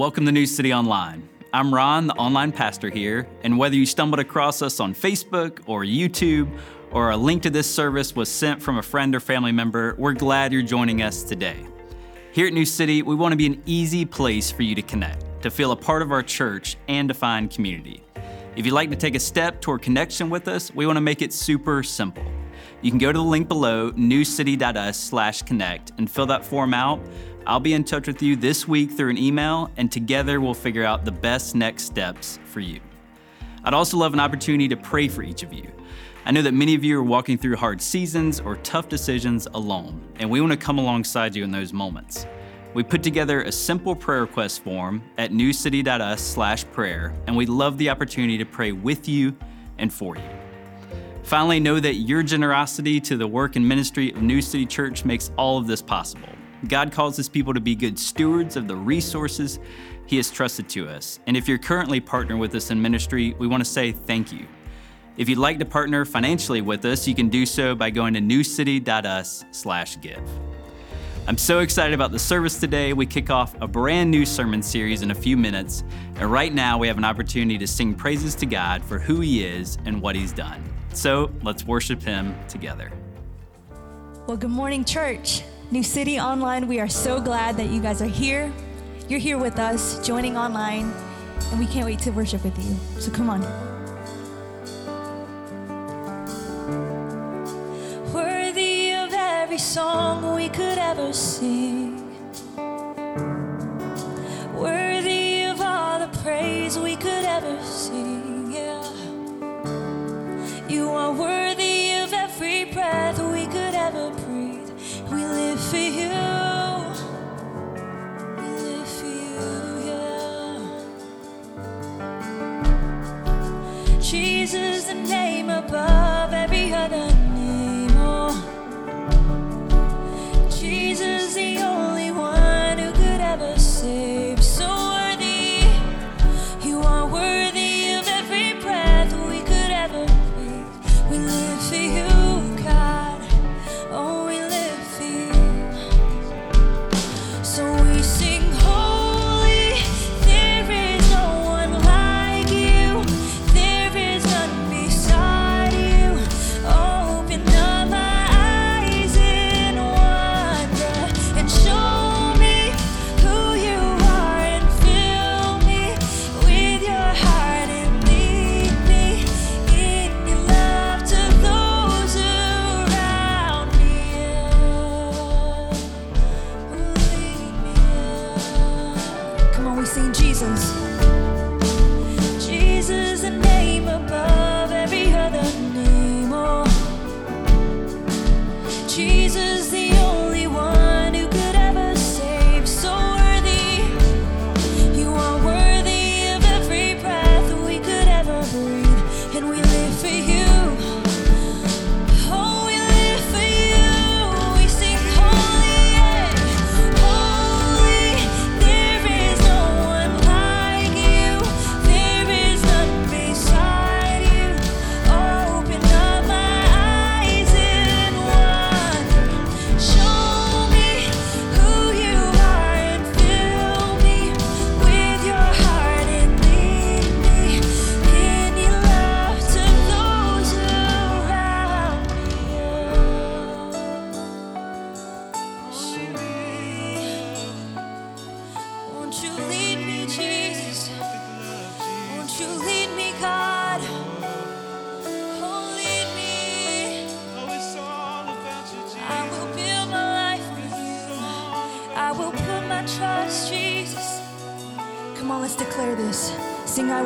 Welcome to New City Online. I'm Ron, the online pastor here, and whether you stumbled across us on Facebook or YouTube, or a link to this service was sent from a friend or family member, we're glad you're joining us today. Here at New City, we want to be an easy place for you to connect, to feel a part of our church, and to find community. If you'd like to take a step toward connection with us, we want to make it super simple. You can go to the link below, newcity.us slash connect, and fill that form out. I'll be in touch with you this week through an email, and together we'll figure out the best next steps for you. I'd also love an opportunity to pray for each of you. I know that many of you are walking through hard seasons or tough decisions alone, and we want to come alongside you in those moments. We put together a simple prayer request form at newcity.us slash prayer, and we'd love the opportunity to pray with you and for you. Finally, know that your generosity to the work and ministry of New City Church makes all of this possible. God calls his people to be good stewards of the resources he has trusted to us. And if you're currently partnering with us in ministry, we want to say thank you. If you'd like to partner financially with us, you can do so by going to newcity.us/give. I'm so excited about the service today. We kick off a brand new sermon series in a few minutes, and right now we have an opportunity to sing praises to God for who he is and what he's done. So let's worship Him together. Well, good morning, church. New City Online, we are so glad that you guys are here. You're here with us, joining online, and we can't wait to worship with you. So come on. Worthy of every song we could ever sing. Worthy of all the praise we ever breathe. We live for you.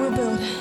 Sing, I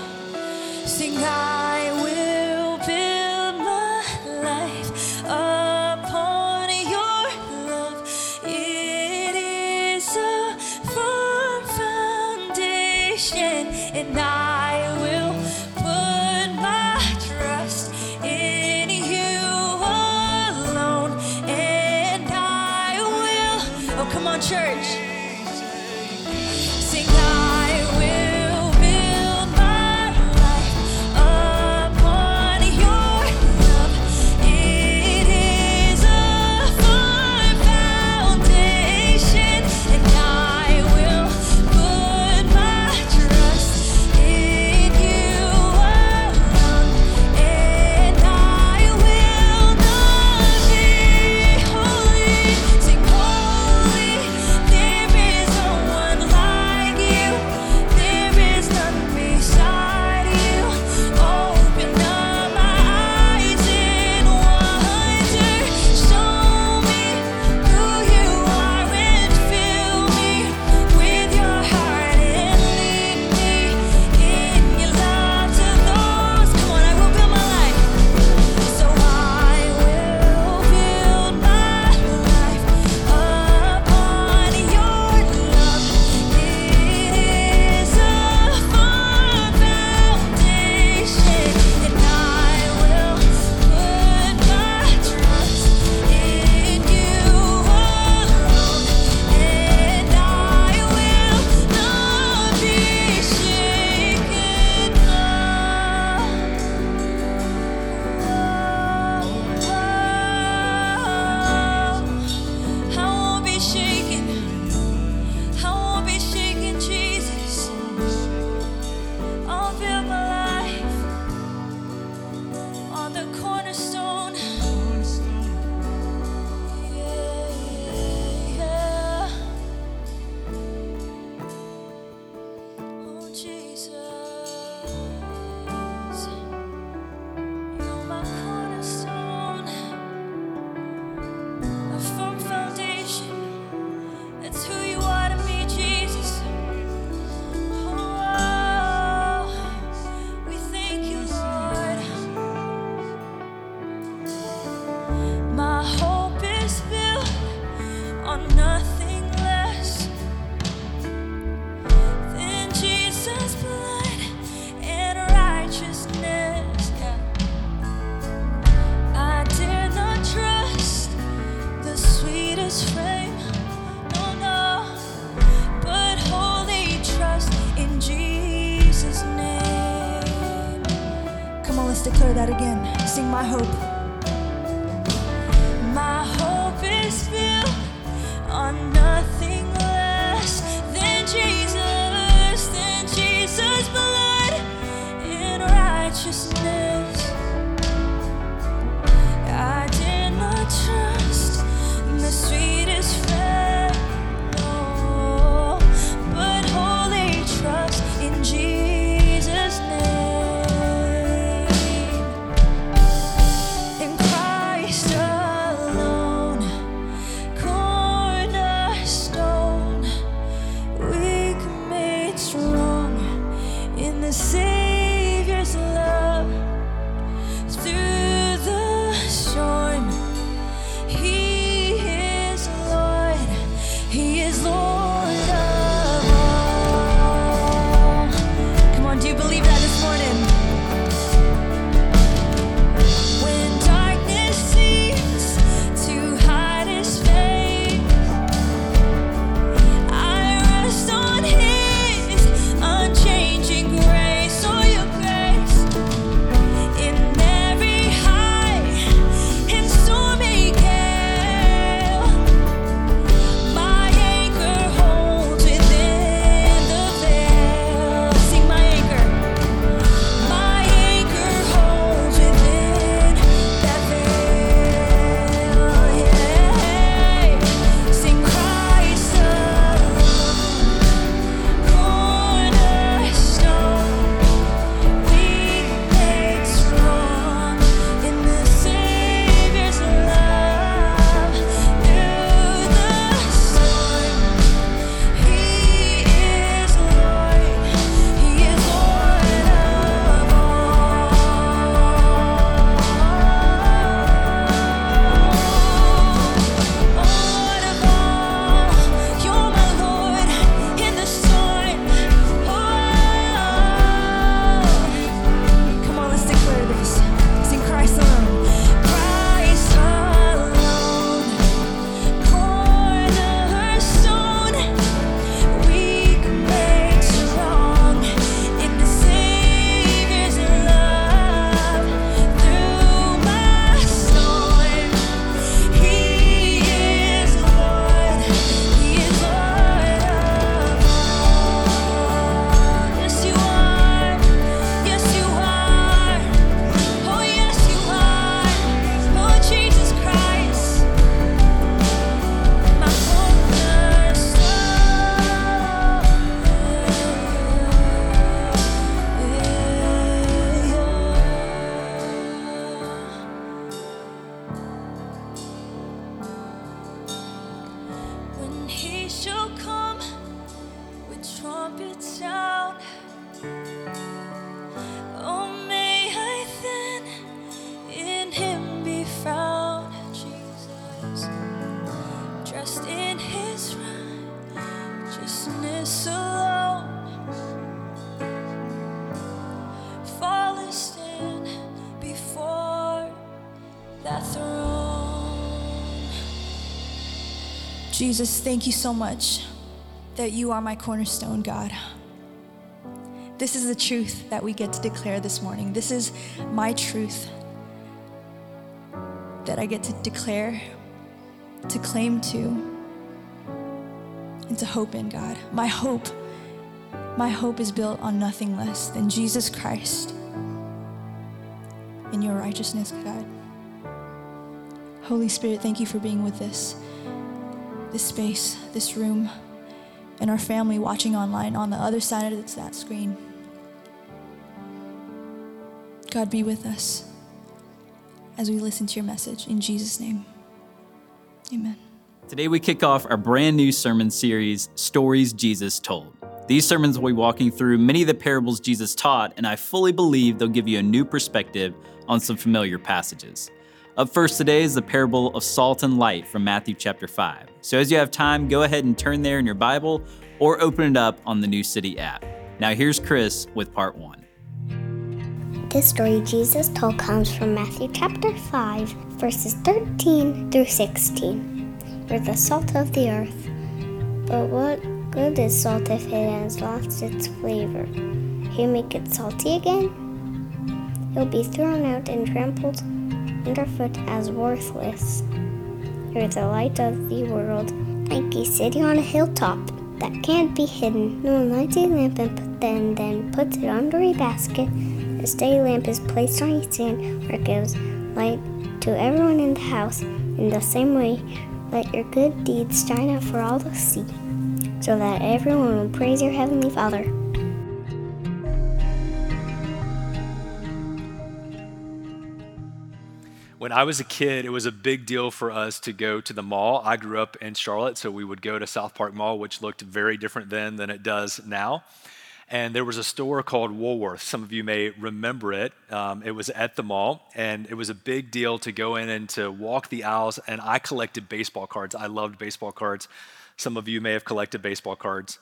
Jesus, thank you so much that you are my cornerstone, God. This is the truth that we get to declare this morning. This is my truth that I get to declare, to claim to, and to hope in, God. My hope, my hope is built on nothing less than Jesus Christ in your righteousness, God. Holy Spirit, thank you for being with us this space, this room, and our family watching online on the other side of that screen. God, be with us as we listen to your message. In Jesus' name, amen. Today, we kick off our brand new sermon series, Stories Jesus Told. These sermons will be walking through many of the parables Jesus taught, and I fully believe they'll give you a new perspective on some familiar passages. Up first today is the parable of salt and light from Matthew chapter 5. So, as you have time, go ahead and turn there in your Bible or open it up on the New City app. Now, here's Chris with part one. This story Jesus told comes from Matthew chapter 5, verses 13 through 16. You're the salt of the earth. But what good is salt if it has lost its flavor? You make it salty again? You'll be thrown out and trampled underfoot as worthless. You're the light of the world, like a city on a hilltop that can't be hidden. No one lights a lamp and then, then puts it under a basket. A steady lamp is placed on a stand where it gives light to everyone in the house. In the same way, let your good deeds shine out for all to see, so that everyone will praise your heavenly Father. When I was a kid, it was a big deal for us to go to the mall. I grew up in Charlotte, so we would go to South Park Mall, which looked very different then than it does now. And there was a store called Woolworth. Some of you may remember it. Um, it was at the mall, and it was a big deal to go in and to walk the aisles. And I collected baseball cards. I loved baseball cards. Some of you may have collected baseball cards.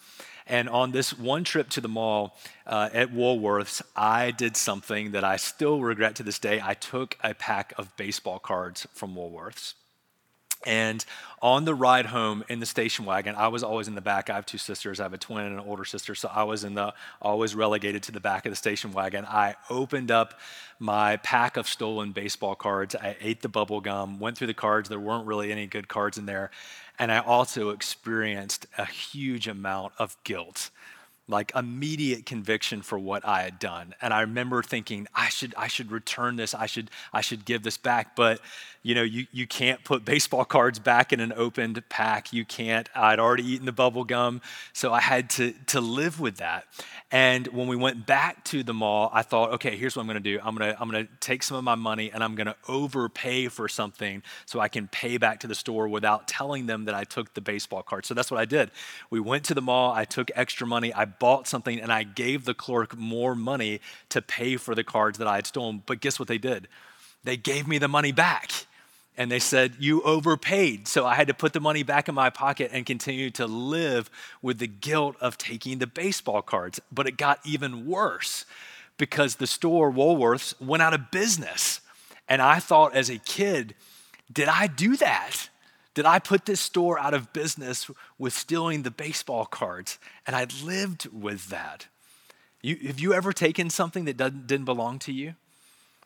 And on this one trip to the mall uh, at Woolworths, I did something that I still regret to this day. I took a pack of baseball cards from Woolworths. And on the ride home in the station wagon, I was always in the back. I have two sisters. I have a twin and an older sister, so I was in the always relegated to the back of the station wagon. I opened up my pack of stolen baseball cards. I ate the bubble gum, went through the cards. There weren't really any good cards in there. And I also experienced a huge amount of guilt, like immediate conviction for what I had done. And I remember thinking, I should, I should return this. I should, I should give this back. But you know, you, you can't put baseball cards back in an opened pack. You can't. I'd already eaten the bubble gum, so I had to, to live with that. And when we went back to the mall, I thought, okay, here's what I'm gonna do. I'm gonna, I'm gonna take some of my money and I'm gonna overpay for something so I can pay back to the store without telling them that I took the baseball card. So that's what I did. We went to the mall, I took extra money, I bought something, and I gave the clerk more money to pay for the cards that I had stolen. But guess what they did? They gave me the money back and they said, You overpaid. So I had to put the money back in my pocket and continue to live with the guilt of taking the baseball cards. But it got even worse because the store, Woolworths, went out of business. And I thought as a kid, Did I do that? Did I put this store out of business with stealing the baseball cards? And I lived with that. You, have you ever taken something that didn't belong to you?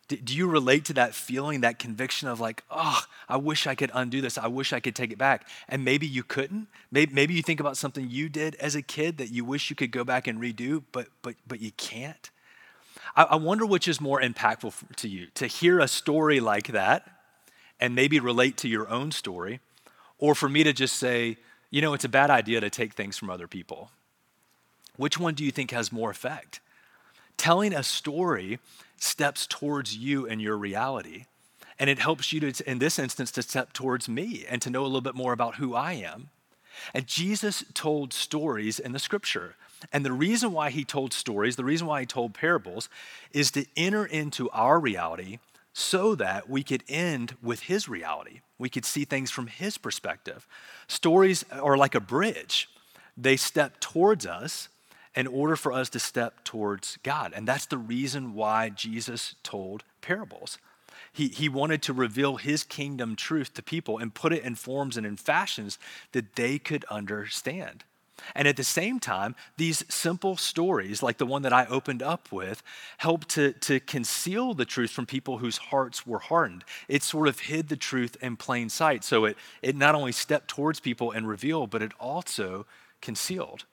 Do you relate to that feeling, that conviction of like, oh, I wish I could undo this. I wish I could take it back. And maybe you couldn't. Maybe, you think about something you did as a kid that you wish you could go back and redo, but, but, but you can't. I wonder which is more impactful to you to hear a story like that and maybe relate to your own story, or for me to just say, you know, it's a bad idea to take things from other people. Which one do you think has more effect? Telling a story steps towards you and your reality. And it helps you to, in this instance, to step towards me and to know a little bit more about who I am. And Jesus told stories in the scripture. And the reason why he told stories, the reason why he told parables, is to enter into our reality so that we could end with his reality. We could see things from his perspective. Stories are like a bridge, they step towards us in order for us to step towards God. And that's the reason why Jesus told parables. He, he wanted to reveal his kingdom truth to people and put it in forms and in fashions that they could understand. And at the same time, these simple stories, like the one that I opened up with, help to, to conceal the truth from people whose hearts were hardened. It sort of hid the truth in plain sight. So it, it not only stepped towards people and revealed, but it also concealed.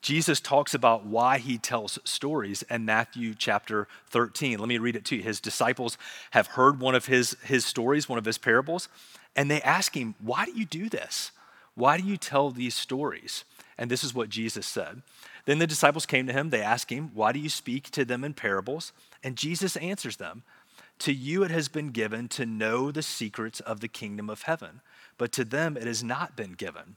Jesus talks about why he tells stories in Matthew chapter 13. Let me read it to you. His disciples have heard one of his, his stories, one of his parables, and they ask him, Why do you do this? Why do you tell these stories? And this is what Jesus said. Then the disciples came to him. They asked him, Why do you speak to them in parables? And Jesus answers them, To you it has been given to know the secrets of the kingdom of heaven, but to them it has not been given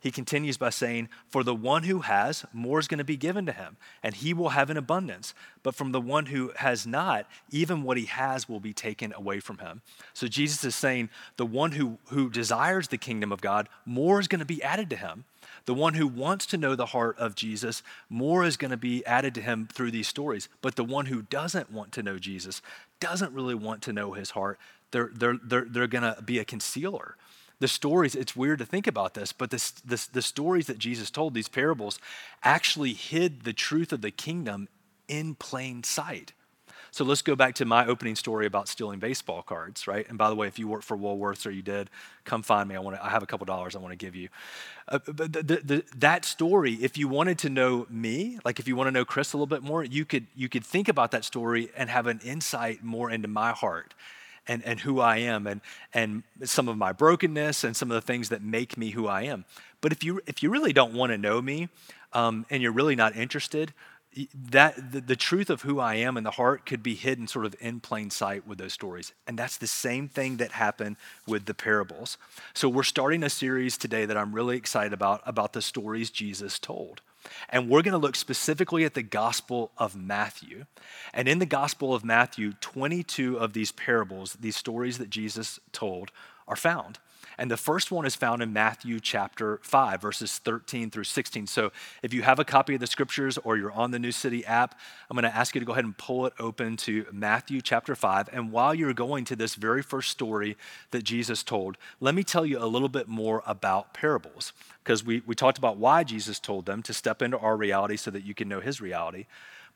he continues by saying, For the one who has, more is going to be given to him, and he will have an abundance. But from the one who has not, even what he has will be taken away from him. So Jesus is saying, The one who, who desires the kingdom of God, more is going to be added to him. The one who wants to know the heart of Jesus, more is going to be added to him through these stories. But the one who doesn't want to know Jesus, doesn't really want to know his heart, they're, they're, they're, they're going to be a concealer the stories, it's weird to think about this, but this, this, the stories that Jesus told, these parables, actually hid the truth of the kingdom in plain sight. So let's go back to my opening story about stealing baseball cards, right? And by the way, if you work for Woolworths or you did, come find me. I want to, I have a couple dollars I want to give you. Uh, but the, the, the, that story, if you wanted to know me, like if you want to know Chris a little bit more, you could you could think about that story and have an insight more into my heart and, and who I am and, and some of my brokenness and some of the things that make me who I am. But if you, if you really don't want to know me um, and you're really not interested, that the, the, truth of who I am in the heart could be hidden sort of in plain sight with those stories. And that's the same thing that happened with the parables. So we're starting a series today that I'm really excited about about the stories Jesus told. And we're going to look specifically at the Gospel of Matthew. And in the Gospel of Matthew, 22 of these parables, these stories that Jesus told, are found. And the first one is found in Matthew chapter 5, verses 13 through 16. So if you have a copy of the scriptures or you're on the New City app, I'm going to ask you to go ahead and pull it open to Matthew chapter 5. And while you're going to this very first story that Jesus told, let me tell you a little bit more about parables. Because we, we talked about why Jesus told them to step into our reality so that you can know his reality.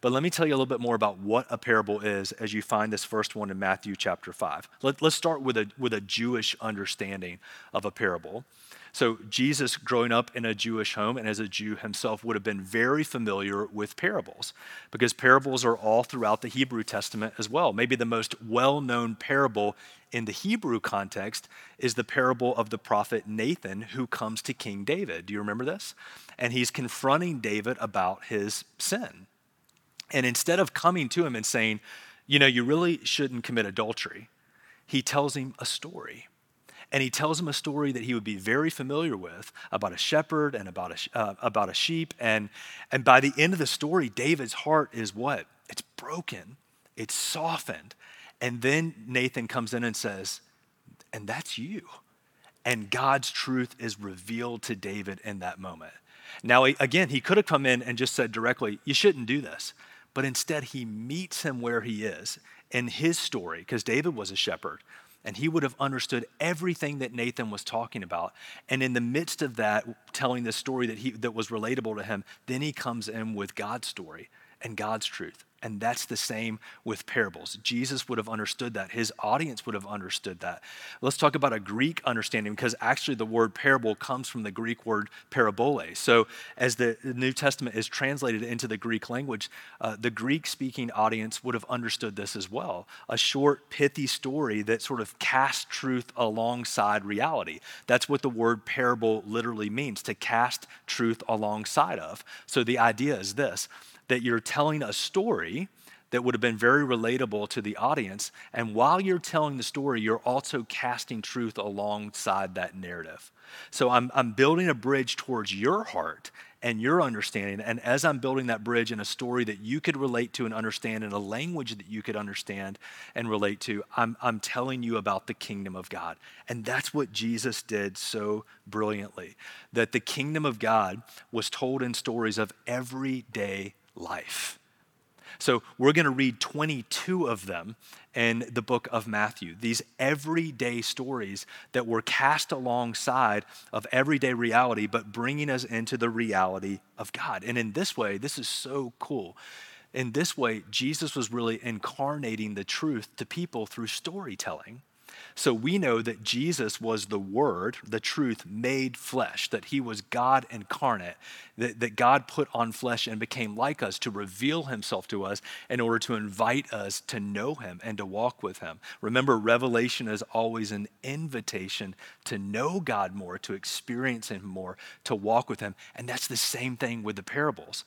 But let me tell you a little bit more about what a parable is as you find this first one in Matthew chapter 5. Let, us start with a, with a Jewish understanding of a parable. So, Jesus, growing up in a Jewish home and as a Jew himself, would have been very familiar with parables because parables are all throughout the Hebrew Testament as well. Maybe the most well known parable in the Hebrew context is the parable of the prophet Nathan who comes to King David. Do you remember this? And he's confronting David about his sin. And instead of coming to him and saying, you know, you really shouldn't commit adultery, he tells him a story. And he tells him a story that he would be very familiar with about a shepherd and about a, uh, about a sheep. And, and by the end of the story, David's heart is what? It's broken, it's softened. And then Nathan comes in and says, and that's you. And God's truth is revealed to David in that moment. Now, again, he could have come in and just said directly, You shouldn't do this but instead he meets him where he is in his story, because David was a shepherd, and he would have understood everything that Nathan was talking about. And in the midst of that, telling this story that, he, that was relatable to him, then he comes in with God's story and God's truth. And that's the same with parables. Jesus would have understood that. His audience would have understood that. Let's talk about a Greek understanding because actually the word parable comes from the Greek word parabole. So, as the New Testament is translated into the Greek language, uh, the Greek speaking audience would have understood this as well. A short, pithy story that sort of casts truth alongside reality. That's what the word parable literally means to cast truth alongside of. So, the idea is this that you're telling a story that would have been very relatable to the audience. And while you're telling the story, you're also casting truth alongside that narrative. So I'm, I'm building a bridge towards your heart and your understanding. And as I'm building that bridge in a story that you could relate to and understand, in a language that you could understand and relate to, I'm, I'm telling you about the kingdom of God. And that's what Jesus did so brilliantly that the kingdom of God was told in stories of everyday life. So we're going to read 22 of them in the book of Matthew. These everyday stories that were cast alongside of everyday reality, but bringing us into the reality of God. And in this way, this is so cool. In this way, Jesus was really incarnating the truth to people through storytelling. So we know that Jesus was the Word, the truth made flesh, that He was God incarnate, that, that God put on flesh and became like us to reveal Himself to us in order to invite us to know Him and to walk with Him. Remember, revelation is always an invitation to know God more, to experience Him more, to walk with Him. And that's the same thing with the parables.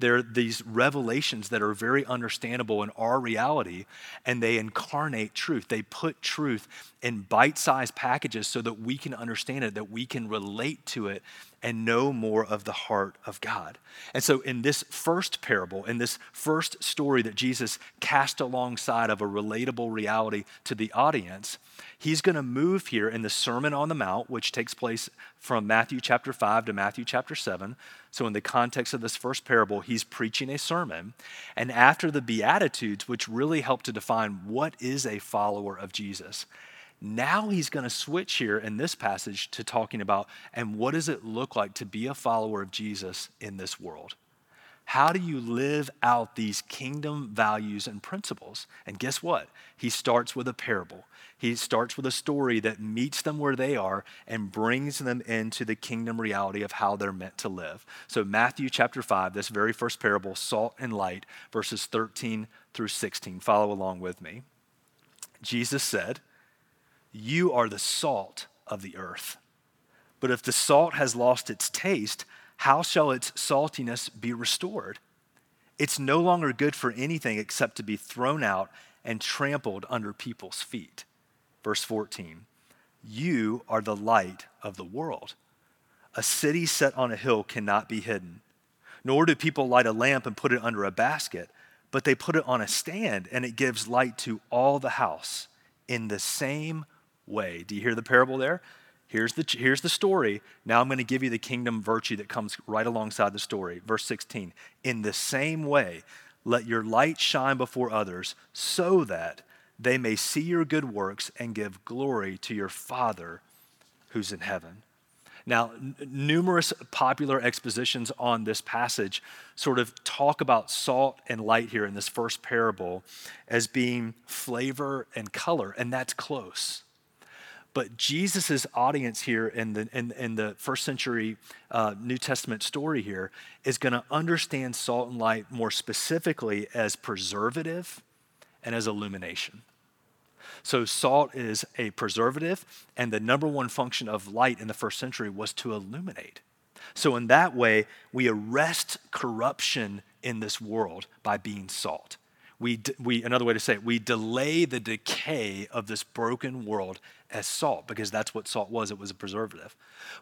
They're these revelations that are very understandable in our reality, and they incarnate truth. They put truth in bite sized packages so that we can understand it, that we can relate to it, and know more of the heart of God. And so, in this first parable, in this first story that Jesus cast alongside of a relatable reality to the audience, he's going to move here in the Sermon on the Mount, which takes place from Matthew chapter 5 to Matthew chapter 7. So, in the context of this first parable, he's preaching a sermon. And after the Beatitudes, which really help to define what is a follower of Jesus, now he's going to switch here in this passage to talking about and what does it look like to be a follower of Jesus in this world? How do you live out these kingdom values and principles? And guess what? He starts with a parable. He starts with a story that meets them where they are and brings them into the kingdom reality of how they're meant to live. So, Matthew chapter 5, this very first parable, salt and light, verses 13 through 16. Follow along with me. Jesus said, You are the salt of the earth. But if the salt has lost its taste, how shall its saltiness be restored? It's no longer good for anything except to be thrown out and trampled under people's feet. Verse 14 You are the light of the world. A city set on a hill cannot be hidden. Nor do people light a lamp and put it under a basket, but they put it on a stand and it gives light to all the house in the same way. Do you hear the parable there? Here's the, here's the story. Now I'm going to give you the kingdom virtue that comes right alongside the story. Verse 16. In the same way, let your light shine before others so that they may see your good works and give glory to your Father who's in heaven. Now, n- numerous popular expositions on this passage sort of talk about salt and light here in this first parable as being flavor and color, and that's close. But Jesus' audience here in the, in, in the first century uh, New Testament story here is going to understand salt and light more specifically as preservative and as illumination. So, salt is a preservative, and the number one function of light in the first century was to illuminate. So, in that way, we arrest corruption in this world by being salt we, we, another way to say it, we delay the decay of this broken world as salt, because that's what salt was. It was a preservative.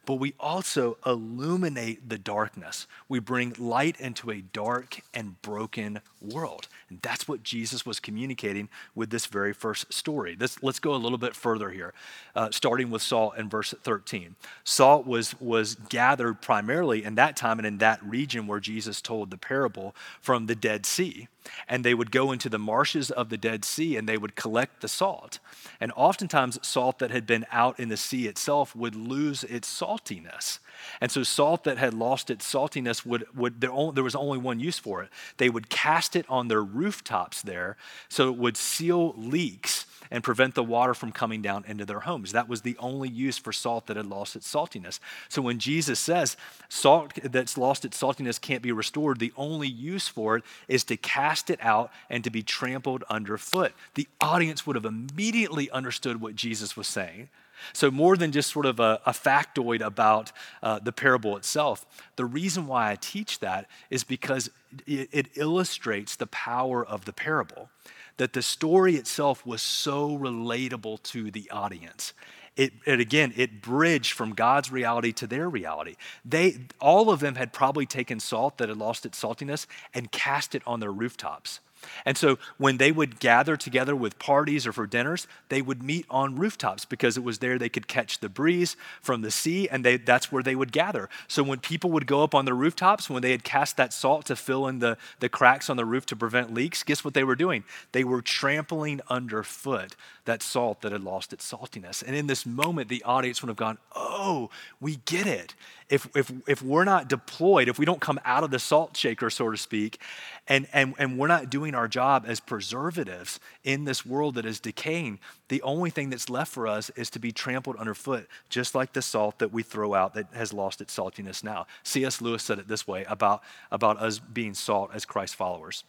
But we also illuminate the darkness. We bring light into a dark and broken world. And that's what Jesus was communicating with this very first story. This, let's go a little bit further here, uh, starting with salt in verse 13. Salt was, was gathered primarily in that time and in that region where Jesus told the parable from the Dead Sea. And they would go into the marshes of the Dead Sea and they would collect the salt. And oftentimes, salt that had been out in the sea itself would lose its saltiness. And so, salt that had lost its saltiness would, would there, only, there was only one use for it. They would cast it on their rooftops there so it would seal leaks and prevent the water from coming down into their homes. That was the only use for salt that had lost its saltiness. So when Jesus says salt that's lost its saltiness can't be restored, the only use for it is to cast it out and to be trampled underfoot. The audience would have immediately understood what Jesus was saying. So, more than just sort of a, a factoid about uh, the parable itself, the reason why I teach that is because it, it illustrates the power of the parable that the story itself was so relatable to the audience. It, it, again it bridged from god's reality to their reality they all of them had probably taken salt that had lost its saltiness and cast it on their rooftops and so when they would gather together with parties or for dinners, they would meet on rooftops because it was there they could catch the breeze from the sea and they, that's where they would gather. So when people would go up on the rooftops, when they had cast that salt to fill in the, the cracks on the roof to prevent leaks, guess what they were doing? They were trampling underfoot that salt that had lost its saltiness. And in this moment, the audience would have gone, Oh, we get it. If, if, if we're not deployed, if we don't come out of the salt shaker, so to speak, and, and, and we're not doing our job as preservatives in this world that is decaying, the only thing that's left for us is to be trampled underfoot, just like the salt that we throw out that has lost its saltiness now. C.S. Lewis said it this way about, about us being salt as Christ followers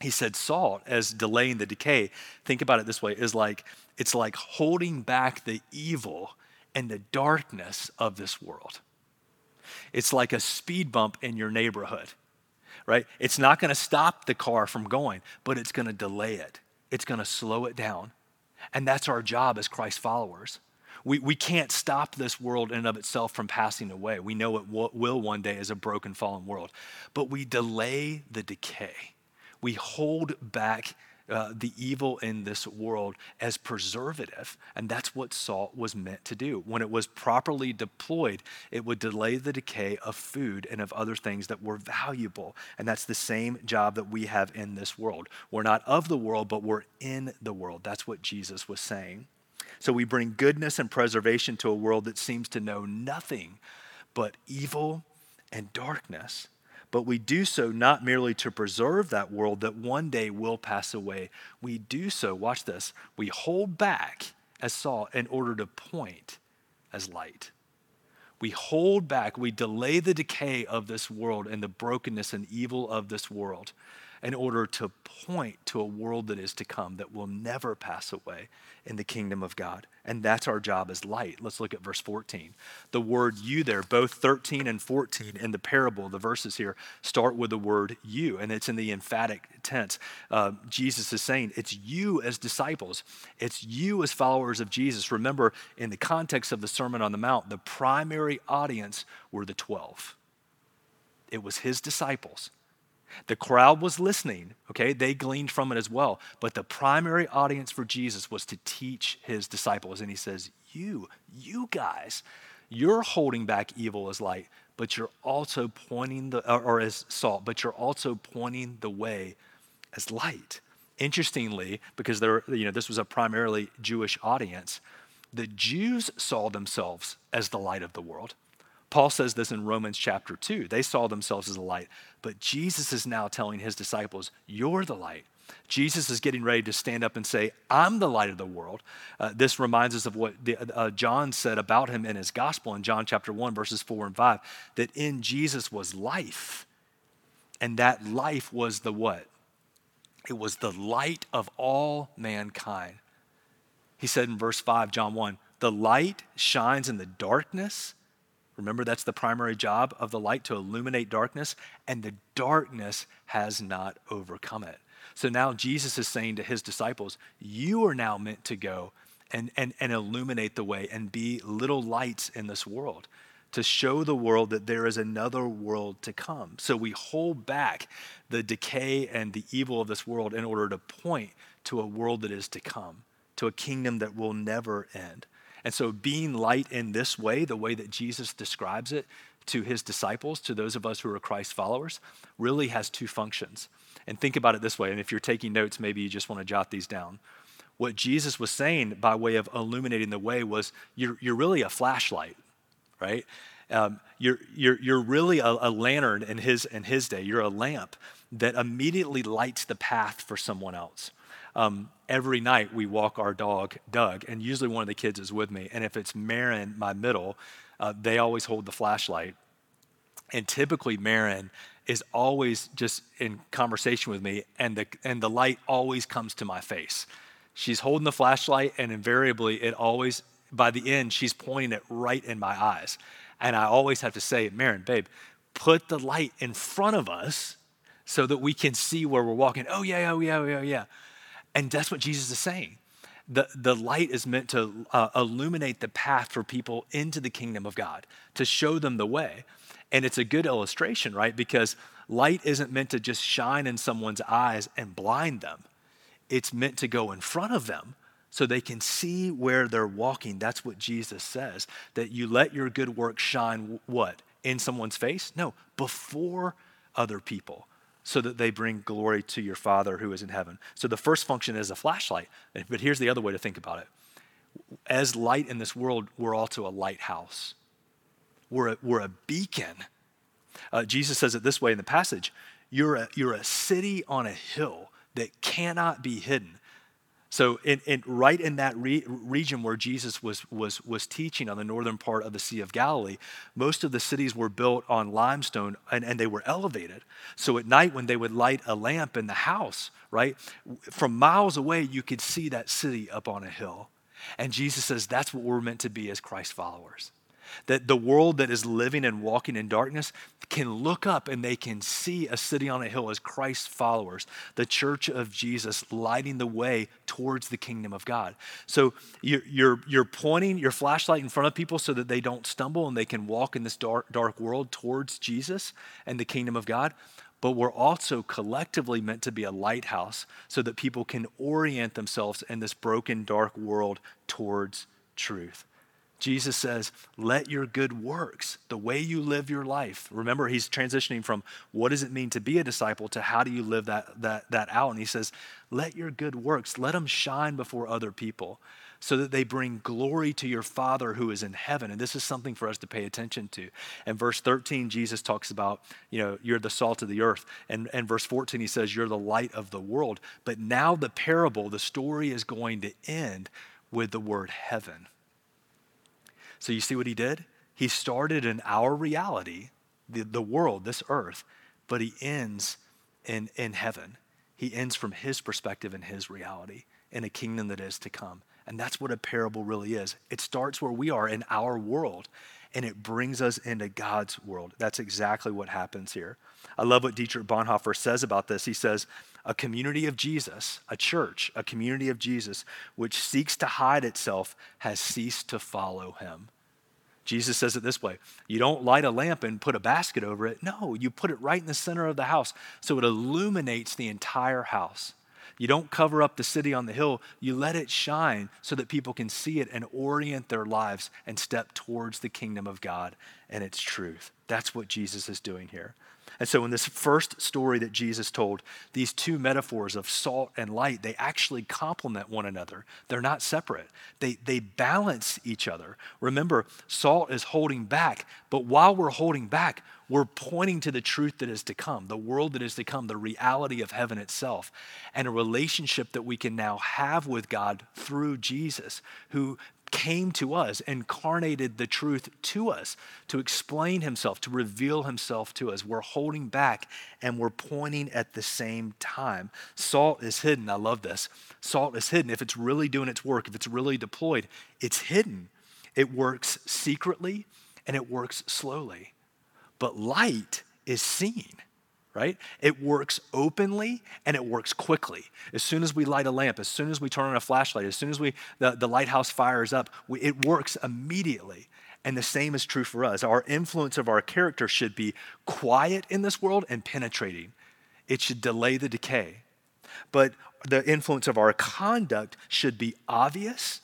he said salt as delaying the decay think about it this way is like it's like holding back the evil and the darkness of this world. It's like a speed bump in your neighborhood right? It's not going to stop the car from going but it's going to delay it. It's going to slow it down. And that's our job as christ followers. We, we can't stop this world in and of itself from passing away. We know it will one day as a broken, fallen world. But we delay the decay we hold back uh, the evil in this world as preservative. And that's what salt was meant to do. When it was properly deployed, it would delay the decay of food and of other things that were valuable. And that's the same job that we have in this world. We're not of the world, but we're in the world. That's what Jesus was saying. So we bring goodness and preservation to a world that seems to know nothing but evil and darkness. But we do so not merely to preserve that world that one day will pass away. We do so, watch this, we hold back as salt in order to point as light. We hold back, we delay the decay of this world and the brokenness and evil of this world in order to point to a world that is to come that will never pass away in the kingdom of God. And that's our job as light. Let's look at verse 14. The word you there, both 13 and 14 in the parable, the verses here start with the word you, and it's in the emphatic tense. Uh, Jesus is saying, It's you as disciples, it's you as followers of Jesus. Remember, in the context of the Sermon on the Mount, the primary audience were the 12, it was his disciples the crowd was listening, okay? They gleaned from it as well. But the primary audience for Jesus was to teach his disciples. And he says, You, you guys, you're holding back evil as light, but you're also pointing the, or, as salt, but you're also pointing the way as light. Interestingly, because there, you know, this was a primarily Jewish audience, the Jews saw themselves as the light of the world. Paul says this in Romans chapter 2. They saw themselves as a light, but Jesus is now telling his disciples, You're the light. Jesus is getting ready to stand up and say, I'm the light of the world. Uh, this reminds us of what the, uh, John said about him in his gospel in John chapter 1, verses 4 and 5, that in Jesus was life. And that life was the what? It was the light of all mankind. He said in verse 5, John 1, the light shines in the darkness Remember, that's the primary job of the light to illuminate darkness, and the darkness has not overcome it. So now Jesus is saying to his disciples, You are now meant to go and, and, and illuminate the way and be little lights in this world to show the world that there is another world to come. So we hold back the decay and the evil of this world in order to point to a world that is to come, to a kingdom that will never end. And so, being light in this way, the way that Jesus describes it to his disciples, to those of us who are Christ followers, really has two functions. And think about it this way. And if you're taking notes, maybe you just want to jot these down. What Jesus was saying by way of illuminating the way was you're, you're really a flashlight, right? Um, you're, you're, you're really a, a lantern in his, in his day. You're a lamp that immediately lights the path for someone else um, every night we walk our dog, Doug, and usually one of the kids is with me. And if it's Marin, my middle, uh, they always hold the flashlight. And typically, Marin is always just in conversation with me, and the, and the light always comes to my face. She's holding the flashlight, and invariably, it always, by the end, she's pointing it right in my eyes. And I always have to say, Marin, babe, put the light in front of us so that we can see where we're walking. Oh, yeah, oh, yeah, oh, yeah, yeah. And that's what Jesus is saying. The, the light is meant to uh, illuminate the path for people into the kingdom of God, to show them the way. And it's a good illustration, right? Because light isn't meant to just shine in someone's eyes and blind them, it's meant to go in front of them so they can see where they're walking. That's what Jesus says, that you let your good work shine what? In someone's face? No, before other people so that they bring glory to your Father who is in heaven. So the first function is a flashlight. But here's the other way to think about it as light in this world, we're also a lighthouse, we're a, we're a beacon. Uh, Jesus says it this way in the passage you're a, you're a city on a hill that cannot be hidden. So, in, in, right in that re- region where Jesus was, was, was teaching on the northern part of the Sea of Galilee, most of the cities were built on limestone and, and they were elevated. So, at night, when they would light a lamp in the house, right, from miles away, you could see that city up on a hill. And Jesus says that's what we're meant to be as Christ followers. That the world that is living and walking in darkness can look up and they can see a city on a hill as Christ's followers, the church of Jesus lighting the way towards the kingdom of God. So you're, you're, you're pointing your flashlight in front of people so that they don't stumble and they can walk in this dark, dark world towards Jesus and the kingdom of God but we're also collectively meant to be a lighthouse so that people can orient themselves in this broken, dark world towards truth. Jesus says, let your good works, the way you live your life. Remember, he's transitioning from what does it mean to be a disciple to how do you live that, that, that out. And he says, let your good works, let them shine before other people so that they bring glory to your Father who is in heaven. And this is something for us to pay attention to. And verse 13, Jesus talks about, you know, you're the salt of the earth. And, and verse 14, he says, you're the light of the world. But now the parable, the story is going to end with the word heaven. So you see what he did? He started in our reality, the, the world, this earth, but he ends in, in heaven. He ends from his perspective and his reality in a kingdom that is to come. And that's what a parable really is. It starts where we are in our world and it brings us into God's world. That's exactly what happens here. I love what Dietrich Bonhoeffer says about this. He says, A community of Jesus, a church, a community of Jesus, which seeks to hide itself, has ceased to follow him. Jesus says it this way You don't light a lamp and put a basket over it. No, you put it right in the center of the house so it illuminates the entire house. You don't cover up the city on the hill, you let it shine so that people can see it and orient their lives and step towards the kingdom of God and its truth. That's what Jesus is doing here. And so, in this first story that Jesus told, these two metaphors of salt and light, they actually complement one another. They're not separate, they, they balance each other. Remember, salt is holding back, but while we're holding back, we're pointing to the truth that is to come, the world that is to come, the reality of heaven itself, and a relationship that we can now have with God through Jesus, who came to us, incarnated the truth to us, to explain himself, to reveal himself to us. We're holding back and we're pointing at the same time. Salt is hidden. I love this. Salt is hidden. If it's really doing its work, if it's really deployed, it's hidden. It works secretly and it works slowly. But light is seen right? It works openly and it works quickly. As soon as we light a lamp, as soon as we turn on a flashlight, as soon as we the, the lighthouse fires up, we, it works immediately. And the same is true for us. Our influence of our character should be quiet in this world and penetrating. It should delay the decay. But the influence of our conduct should be obvious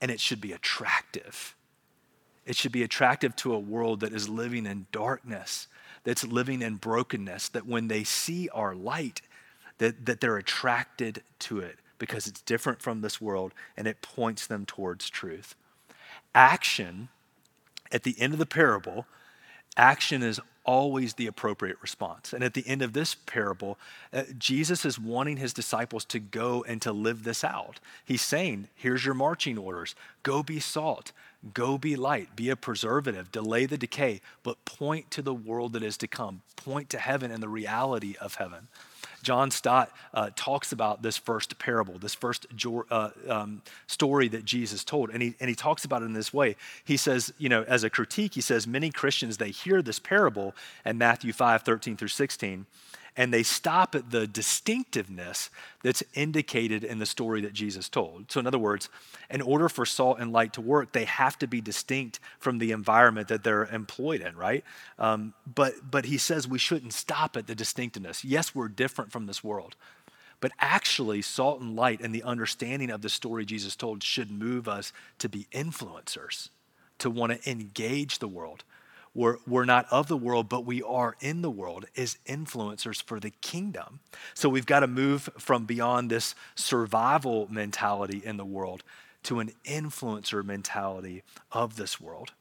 and it should be attractive. It should be attractive to a world that is living in darkness that's living in brokenness, that when they see our light, that, that they're attracted to it because it's different from this world and it points them towards truth. Action, at the end of the parable, action is always the appropriate response. And at the end of this parable, uh, Jesus is wanting his disciples to go and to live this out. He's saying, here's your marching orders go be salt, go be light, be a preservative, delay the decay, but point to the world that is to come, point to heaven and the reality of heaven. John Stott uh, talks about this first parable, this first uh, um, story that Jesus told, and he, and he talks about it in this way. He says, you know, as a critique, he says, many Christians, they hear this parable in Matthew 5, 13 through 16, and they stop at the distinctiveness that's indicated in the story that Jesus told. So, in other words, in order for salt and light to work, they have to be distinct from the environment that they're employed in, right? Um, but, but he says we shouldn't stop at the distinctiveness. Yes, we're different from this world. But actually, salt and light and the understanding of the story Jesus told should move us to be influencers, to want to engage the world, we're, we're not of the world, but we are in the world as influencers for the kingdom. So we've got to move from beyond this survival mentality in the world to an influencer mentality of this world.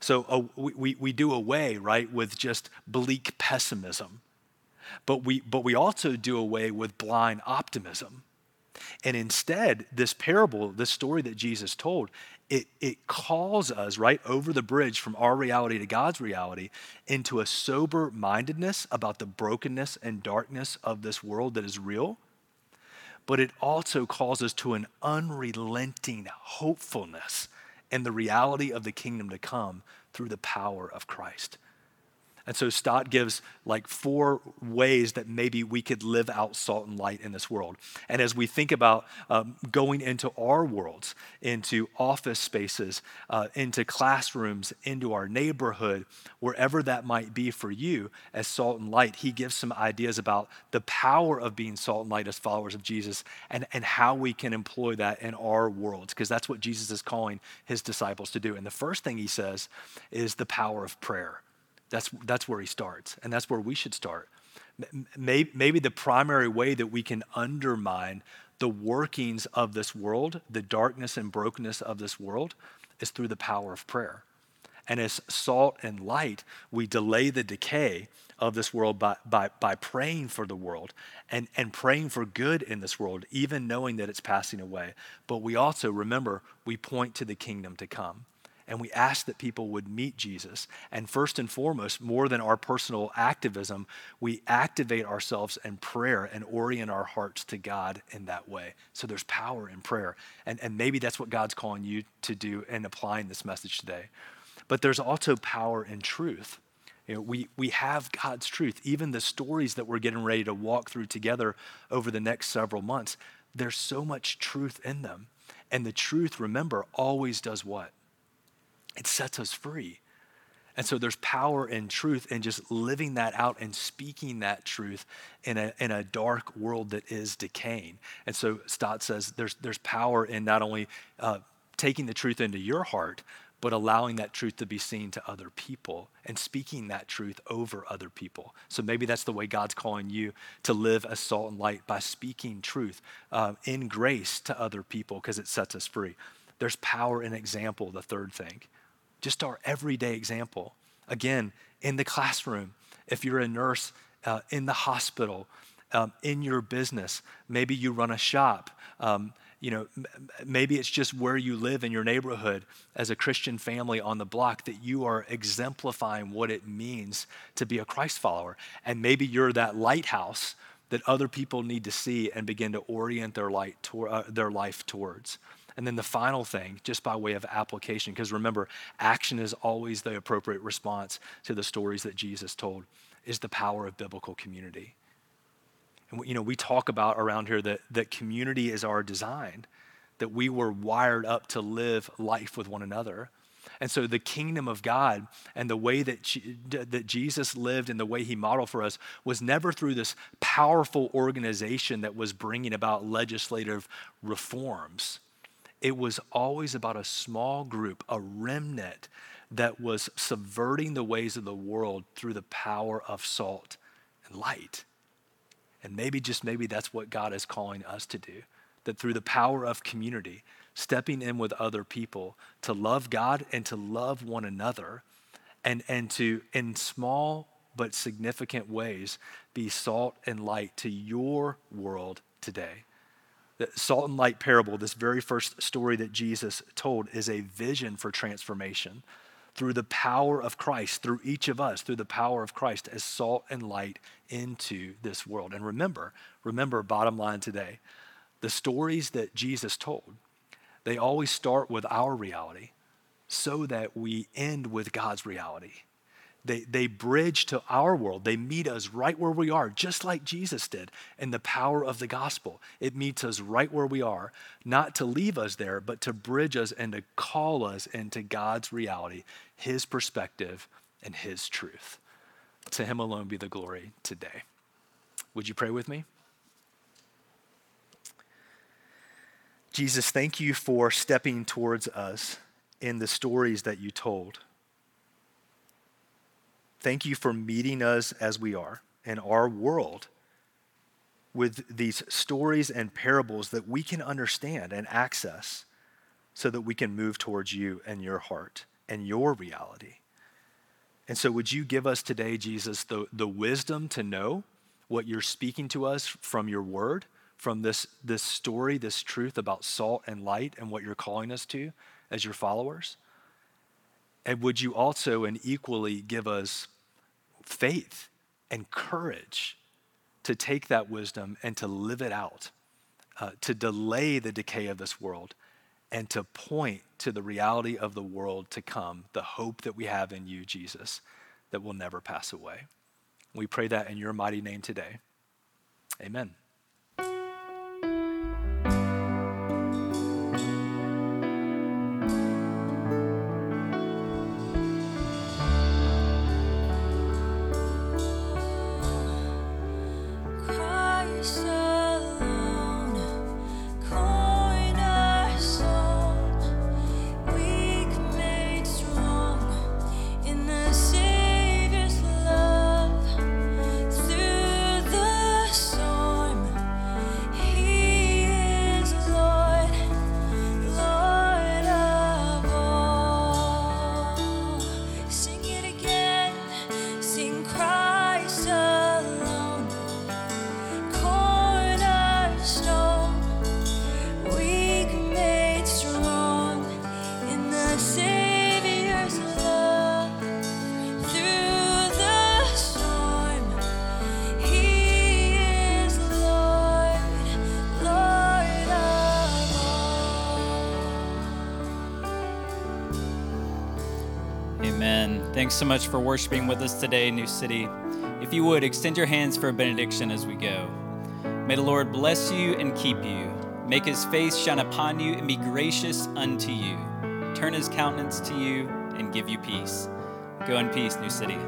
So uh, we, we, we do away, right, with just bleak pessimism, but we, but we also do away with blind optimism. And instead, this parable, this story that Jesus told, it, it calls us right over the bridge from our reality to God's reality into a sober mindedness about the brokenness and darkness of this world that is real. But it also calls us to an unrelenting hopefulness in the reality of the kingdom to come through the power of Christ. And so Stott gives like four ways that maybe we could live out salt and light in this world. And as we think about um, going into our worlds, into office spaces, uh, into classrooms, into our neighborhood, wherever that might be for you as salt and light, he gives some ideas about the power of being salt and light as followers of Jesus and, and how we can employ that in our worlds, because that's what Jesus is calling his disciples to do. And the first thing he says is the power of prayer. That's, that's where he starts, and that's where we should start. Maybe, the primary way that we can undermine the workings of this world, the darkness and brokenness of this world, is through the power of prayer. And as salt and light, we delay the decay of this world by, by, by praying for the world and, and praying for good in this world, even knowing that it's passing away. But we also, remember, we point to the kingdom to come. And we ask that people would meet Jesus. And first and foremost, more than our personal activism, we activate ourselves in prayer and orient our hearts to God in that way. So there's power in prayer. And, and maybe that's what God's calling you to do in applying this message today. But there's also power in truth. You know, we, we have God's truth. Even the stories that we're getting ready to walk through together over the next several months, there's so much truth in them. And the truth, remember, always does what? It sets us free. And so there's power in truth and just living that out and speaking that truth in a, in a dark world that is decaying. And so Stott says there's, there's power in not only uh, taking the truth into your heart, but allowing that truth to be seen to other people and speaking that truth over other people. So maybe that's the way God's calling you to live as salt and light by speaking truth uh, in grace to other people because it sets us free. There's power in example, the third thing, just our everyday example. Again, in the classroom, if you're a nurse uh, in the hospital, um, in your business, maybe you run a shop. Um, you know, maybe it's just where you live in your neighborhood as a Christian family on the block that you are exemplifying what it means to be a Christ follower. And maybe you're that lighthouse that other people need to see and begin to orient their, light to, uh, their life towards. And then the final thing, just by way of application, because remember, action is always the appropriate response to the stories that Jesus told, is the power of biblical community. And you know, we talk about around here that, that community is our design, that we were wired up to live life with one another. And so the kingdom of God and the way that, that Jesus lived and the way he modeled for us was never through this powerful organization that was bringing about legislative reforms. It was always about a small group, a remnant that was subverting the ways of the world through the power of salt and light. And maybe, just maybe, that's what God is calling us to do. That through the power of community, stepping in with other people to love God and to love one another, and, and to, in small but significant ways, be salt and light to your world today. The salt and light parable, this very first story that Jesus told, is a vision for transformation through the power of Christ, through each of us, through the power of Christ as salt and light into this world. And remember, remember, bottom line today, the stories that Jesus told, they always start with our reality so that we end with God's reality. They, they bridge to our world. They meet us right where we are, just like Jesus did in the power of the gospel. It meets us right where we are, not to leave us there, but to bridge us and to call us into God's reality, His perspective, and His truth. To Him alone be the glory today. Would you pray with me? Jesus, thank you for stepping towards us in the stories that you told. Thank you for meeting us as we are in our world with these stories and parables that we can understand and access so that we can move towards you and your heart and your reality. And so, would you give us today, Jesus, the, the wisdom to know what you're speaking to us from your word, from this, this story, this truth about salt and light and what you're calling us to as your followers? And would you also and equally give us faith and courage to take that wisdom and to live it out, uh, to delay the decay of this world, and to point to the reality of the world to come, the hope that we have in you, Jesus, that will never pass away. We pray that in your mighty name today. Amen. Thanks so much for worshiping with us today, New City. If you would, extend your hands for a benediction as we go. May the Lord bless you and keep you, make his face shine upon you and be gracious unto you, turn his countenance to you and give you peace. Go in peace, New City.